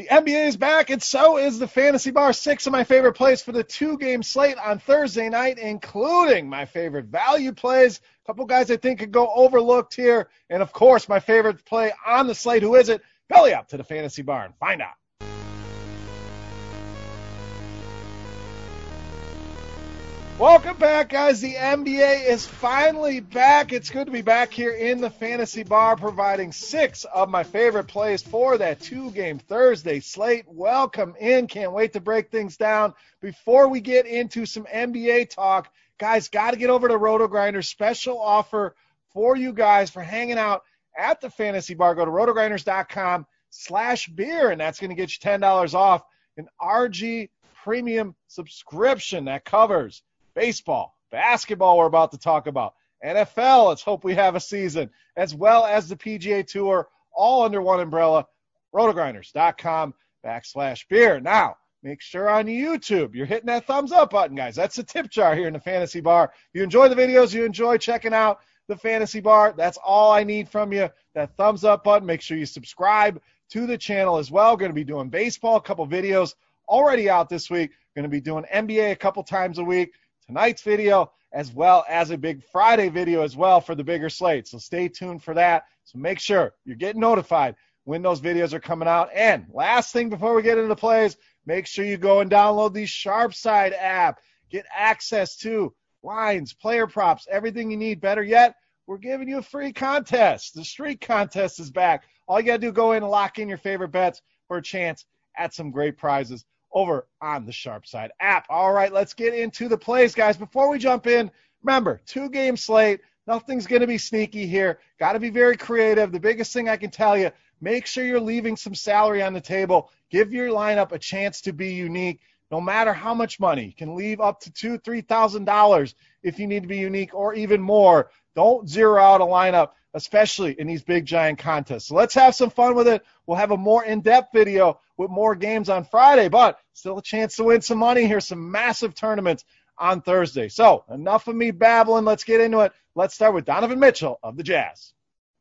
The NBA is back, and so is the Fantasy Bar. Six of my favorite plays for the two game slate on Thursday night, including my favorite value plays. A couple guys I think could go overlooked here. And of course, my favorite play on the slate. Who is it? Belly up to the Fantasy Bar and find out. Welcome back, guys. The NBA is finally back. It's good to be back here in the Fantasy Bar, providing six of my favorite plays for that two game Thursday slate. Welcome in. Can't wait to break things down. Before we get into some NBA talk, guys, got to get over to Roto Grinder. Special offer for you guys for hanging out at the Fantasy Bar. Go to rotogrinders.com slash beer, and that's going to get you $10 off an RG premium subscription that covers baseball, basketball, we're about to talk about, NFL, let's hope we have a season, as well as the PGA Tour, all under one umbrella. Rotogrinders.com backslash beer. Now, make sure on YouTube you're hitting that thumbs up button, guys. That's the tip jar here in the Fantasy Bar. If you enjoy the videos, you enjoy checking out the Fantasy Bar, that's all I need from you. That thumbs up button. Make sure you subscribe to the channel as well. Going to be doing baseball, a couple videos already out this week. Going to be doing NBA a couple times a week tonight's video, as well as a big Friday video as well for the bigger slate. So stay tuned for that. So make sure you're getting notified when those videos are coming out. And last thing before we get into the plays, make sure you go and download the Sharpside app. Get access to lines, player props, everything you need. Better yet, we're giving you a free contest. The streak contest is back. All you got to do go in and lock in your favorite bets for a chance at some great prizes over on the Sharp Side app. All right, let's get into the plays, guys. Before we jump in, remember, two game slate. Nothing's going to be sneaky here. Got to be very creative. The biggest thing I can tell you, make sure you're leaving some salary on the table. Give your lineup a chance to be unique. No matter how much money, you can leave up to two, three thousand dollars if you need to be unique, or even more. Don't zero out a lineup especially in these big giant contests. So let's have some fun with it. We'll have a more in-depth video with more games on Friday, but still a chance to win some money here, some massive tournaments on Thursday. So enough of me babbling. Let's get into it. Let's start with Donovan Mitchell of the Jazz.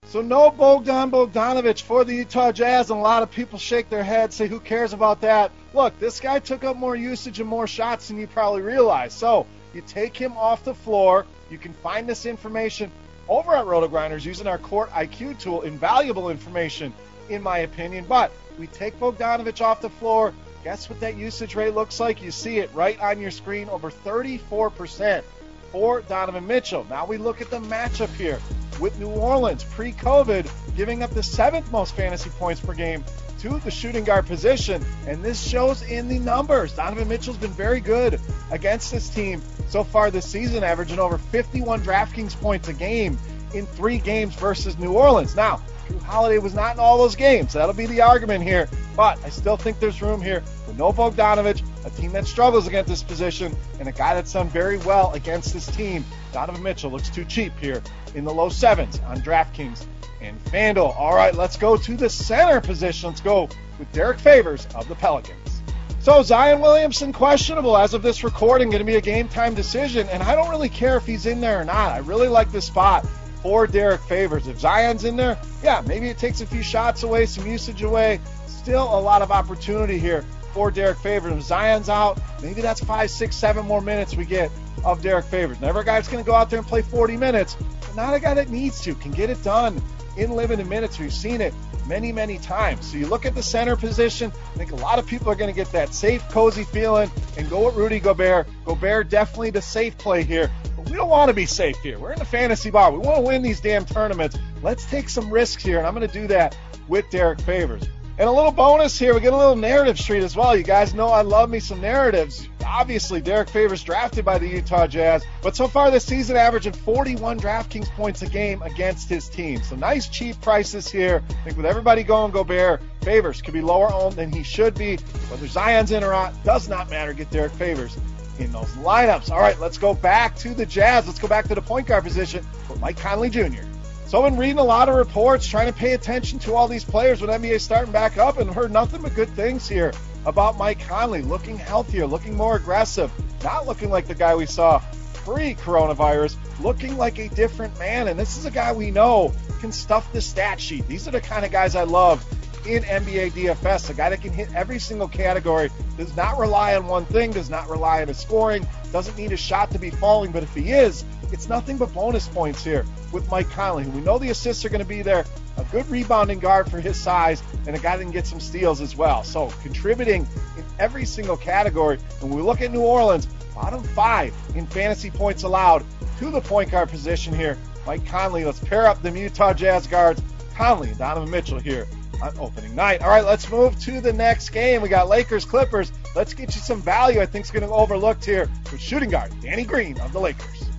So no Bogdan Bogdanovich for the Utah Jazz, and a lot of people shake their heads, say, who cares about that? Look, this guy took up more usage and more shots than you probably realize. So you take him off the floor. You can find this information over at RotoGrinders using our Court IQ tool. Invaluable information, in my opinion. But we take Bogdanovich off the floor. Guess what that usage rate looks like? You see it right on your screen, over 34% for Donovan Mitchell. Now we look at the matchup here with New Orleans pre-COVID, giving up the seventh most fantasy points per game to the shooting guard position, and this shows in the numbers. Donovan Mitchell's been very good against this team so far this season, averaging over 51 DraftKings points a game in three games versus New Orleans. Now, Jrue Holiday was not in all those games. That'll be the argument here, but I still think there's room here no Bogdanovich, a team that struggles against this position, and a guy that's done very well against this team. Donovan Mitchell looks too cheap here in the low sevens on DraftKings and FanDuel. All right, let's go to the center position. Let's go with Derrick Favors of the Pelicans. So Zion Williamson questionable as of this recording, going to be a game time decision, and I don't really care if he's in there or not. I really like this spot for Derrick Favors. If Zion's in there, yeah, maybe it takes a few shots away, some usage away. Still a lot of opportunity here for Derrick Favors. If Zion's out, maybe that's five, six, seven more minutes we get of Derrick Favors. Never a guy that's going to go out there and play 40 minutes, but not a guy that needs to, can get it done in limited minutes. We've seen it many, many times. So you look at the center position, I think a lot of people are going to get that safe, cozy feeling and go with Rudy Gobert. Gobert definitely the safe play here. But we don't want to be safe here. We're in the fantasy bar. We want to win these damn tournaments. Let's take some risks here, and I'm going to do that with Derrick Favors. And a little bonus here, we get a little narrative street as well. You guys know I love me some narratives. Obviously, Derrick Favors drafted by the Utah Jazz, but so far this season averaging 41 DraftKings points a game against his team. So nice cheap prices here. I think with everybody going Gobert, Favors could be lower owned than he should be. Whether Zion's in or out does not matter. Get Derrick Favors in those lineups. All right, let's go back to the Jazz. Let's go back to the point guard position for Mike Conley Jr. So I've been reading a lot of reports, trying to pay attention to all these players with NBA starting back up, and heard nothing but good things here about Mike Conley, looking healthier, looking more aggressive, not looking like the guy we saw pre-coronavirus, looking like a different man. And this is a guy we know can stuff the stat sheet. These are the kind of guys I love in NBA DFS. A guy that can hit every single category, does not rely on one thing, does not rely on his scoring, doesn't need a shot to be falling, but if he is, it's nothing but bonus points here with Mike Conley, we know the assists are going to be there, a good rebounding guard for his size, and a guy that can get some steals as well. So contributing in every single category. And we look at New Orleans, bottom five in fantasy points allowed to the point guard position here. Mike Conley, let's pair up the Utah Jazz guards, Conley and Donovan Mitchell here on opening night. All right, let's move to the next game. We got Lakers Clippers. Let's get you some value I think is going to overlooked here with shooting guard Danny Green of the Lakers.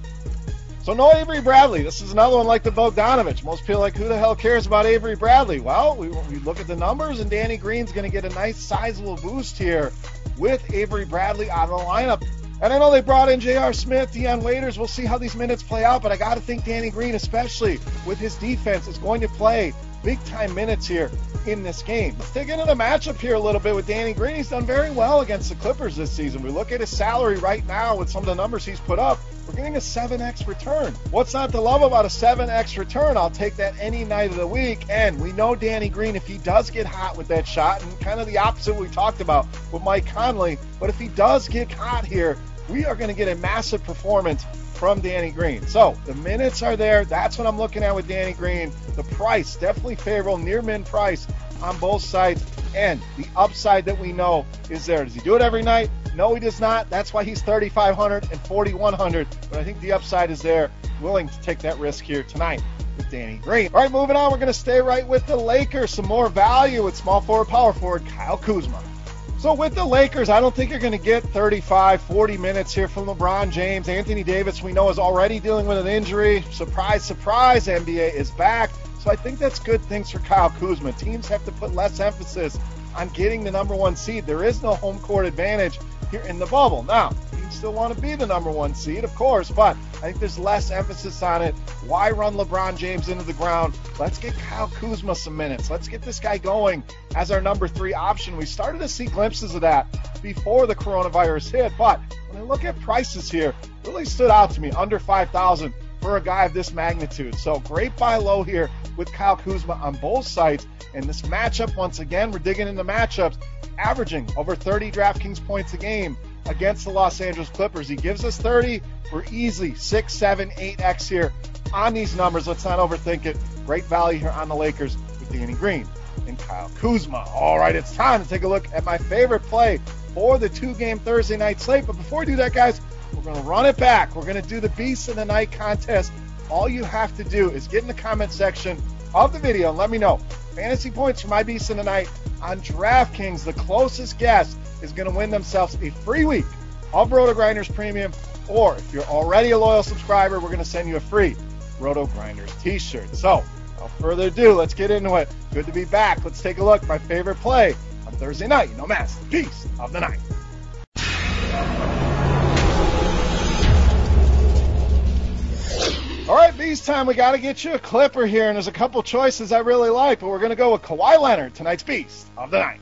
So no Avery Bradley. This is another one like the Bogdanovich. Most people like, who the hell cares about Avery Bradley? Well, we, we look at the numbers, and Danny Green's going to get a nice sizable boost here with Avery Bradley out of the lineup. And I know they brought in J.R. Smith, Dion Waiters. We'll see how these minutes play out, but I got to think Danny Green, especially with his defense, is going to play big time minutes here in this game. Let's dig into the matchup here a little bit with Danny Green. He's done very well against the Clippers this season. We look at his salary right now with some of the numbers he's put up. We're getting a 7x return. What's not to love about a 7x return? I'll take that any night of the week. And we know Danny Green, if he does get hot with that shot, and kind of the opposite we talked about with Mike Conley, but if he does get hot here, we are going to get a massive performance from Danny Green. So the minutes are there. That's what I'm looking at with Danny Green. The price definitely favorable, near min price on both sides, and the upside that we know is there. Does he do it every night? No, he does not. That's why he's 3,500 and 4,100. But I think the upside is there. Willing to take that risk here tonight with Danny Green. All right, moving on. We're going to stay right with the Lakers. Some more value with small forward, power forward Kyle Kuzma. So with the Lakers, I don't think you're going to get 35, 40 minutes here from LeBron James. Anthony Davis, we know, is already dealing with an injury. Surprise, surprise, NBA is back. So I think that's good things for Kyle Kuzma. Teams have to put less emphasis on getting the number one seed. There is no home court advantage here in the bubble. Now, still want to be the number one seed, of course, but I think there's less emphasis on it. Why run LeBron James into the ground? Let's get Kyle Kuzma some minutes. Let's get this guy going as our number three option. We started to see glimpses of that before the coronavirus hit, but when I look at prices here, really stood out to me under 5,000 for a guy of this magnitude. So great buy low here with Kyle Kuzma on both sides. And this matchup, once again, we're digging into matchups, averaging over 30 DraftKings points a game against the Los Angeles Clippers. He gives us 30. We're easily 6, 7, 8x here on these numbers. Let's not overthink it. Great value here on the Lakers with Danny Green and Kyle Kuzma. All right, it's time to take a look at my favorite play for the two game Thursday night slate. But before we do that, guys, we're going to run it back. We're going to do the Beast of the Night contest. All you have to do is get in the comment section of the video and let me know fantasy points for my Beast of the Night on DraftKings. The closest guess is going to win themselves a free week of Roto Grinders Premium. Or if you're already a loyal subscriber, we're going to send you a free Roto Grinders t-shirt. So, without further ado, let's get into it. Good to be back. Let's take a look. My favorite play on Thursday night. No mass. Beast of the Night. Beast time. We got to get you a clipper here, and there's a couple choices I really like, but we're going to go with Kawhi Leonard, tonight's Beast of the Night.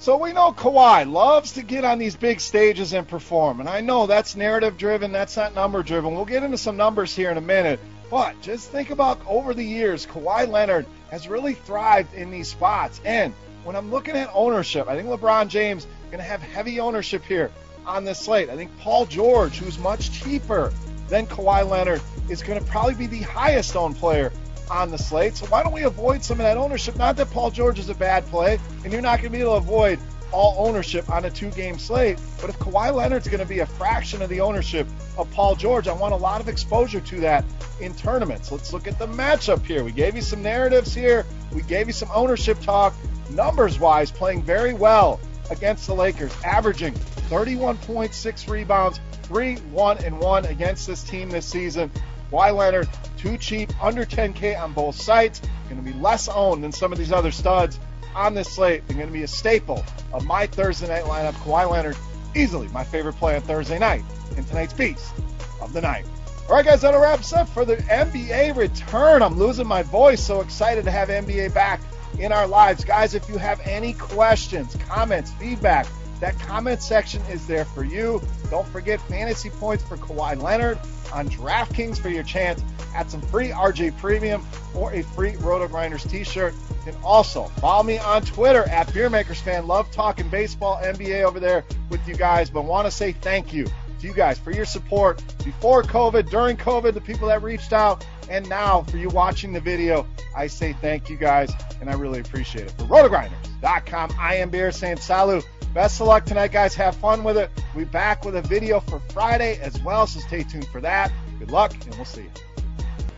So we know Kawhi loves to get on these big stages and perform, and I know that's narrative driven, that's not number driven. We'll get into some numbers here in a minute, but just think about over the years, Kawhi Leonard has really thrived in these spots. And when I'm looking at ownership, I think LeBron James is going to have heavy ownership here on this slate. I think Paul George, who's much cheaper than Kawhi Leonard, is going to probably be the highest owned player on the slate. So why don't we avoid some of that ownership? Not that Paul George is a bad play, and you're not going to be able to avoid all ownership on a two-game slate. But if Kawhi Leonard's going to be a fraction of the ownership of Paul George, I want a lot of exposure to that in tournaments. Let's look at the matchup here. We gave you some narratives here. We gave you some ownership talk. Numbers-wise, playing very well against the Lakers, averaging 31.6 rebounds, 3 1 and 1 against this team this season. Kawhi Leonard, too cheap, under 10K on both sites. Going to be less owned than some of these other studs on this slate. They're going to be a staple of my Thursday night lineup. Kawhi Leonard, easily my favorite play on Thursday night in tonight's Beast of the Night. All right, guys, that wraps up for the NBA return. I'm losing my voice. So excited to have NBA back in our lives. Guys, if you have any questions, comments, feedback, That comment section is there for you. Don't forget fantasy points for Kawhi Leonard on DraftKings for your chance at some free RG Premium or a free Roto Grinders t-shirt. And also follow me on Twitter at BeerMakersFan. Love talking baseball, NBA over there with you guys, but want to say thank you to you guys for your support before COVID, during COVID, the people that reached out, and now for you watching the video. I say thank you guys, and I really appreciate it. For RotoGrinders.com, I am Beer saying salut. Best of luck tonight, guys. Have fun with it. We'll be back with a video for Friday as well, so stay tuned for that. Good luck, and we'll see you.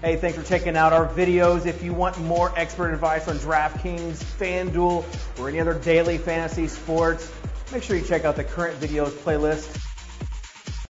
Hey, thanks for checking out our videos. If you want more expert advice on DraftKings, FanDuel, or any other daily fantasy sports, make sure you check out the current videos playlist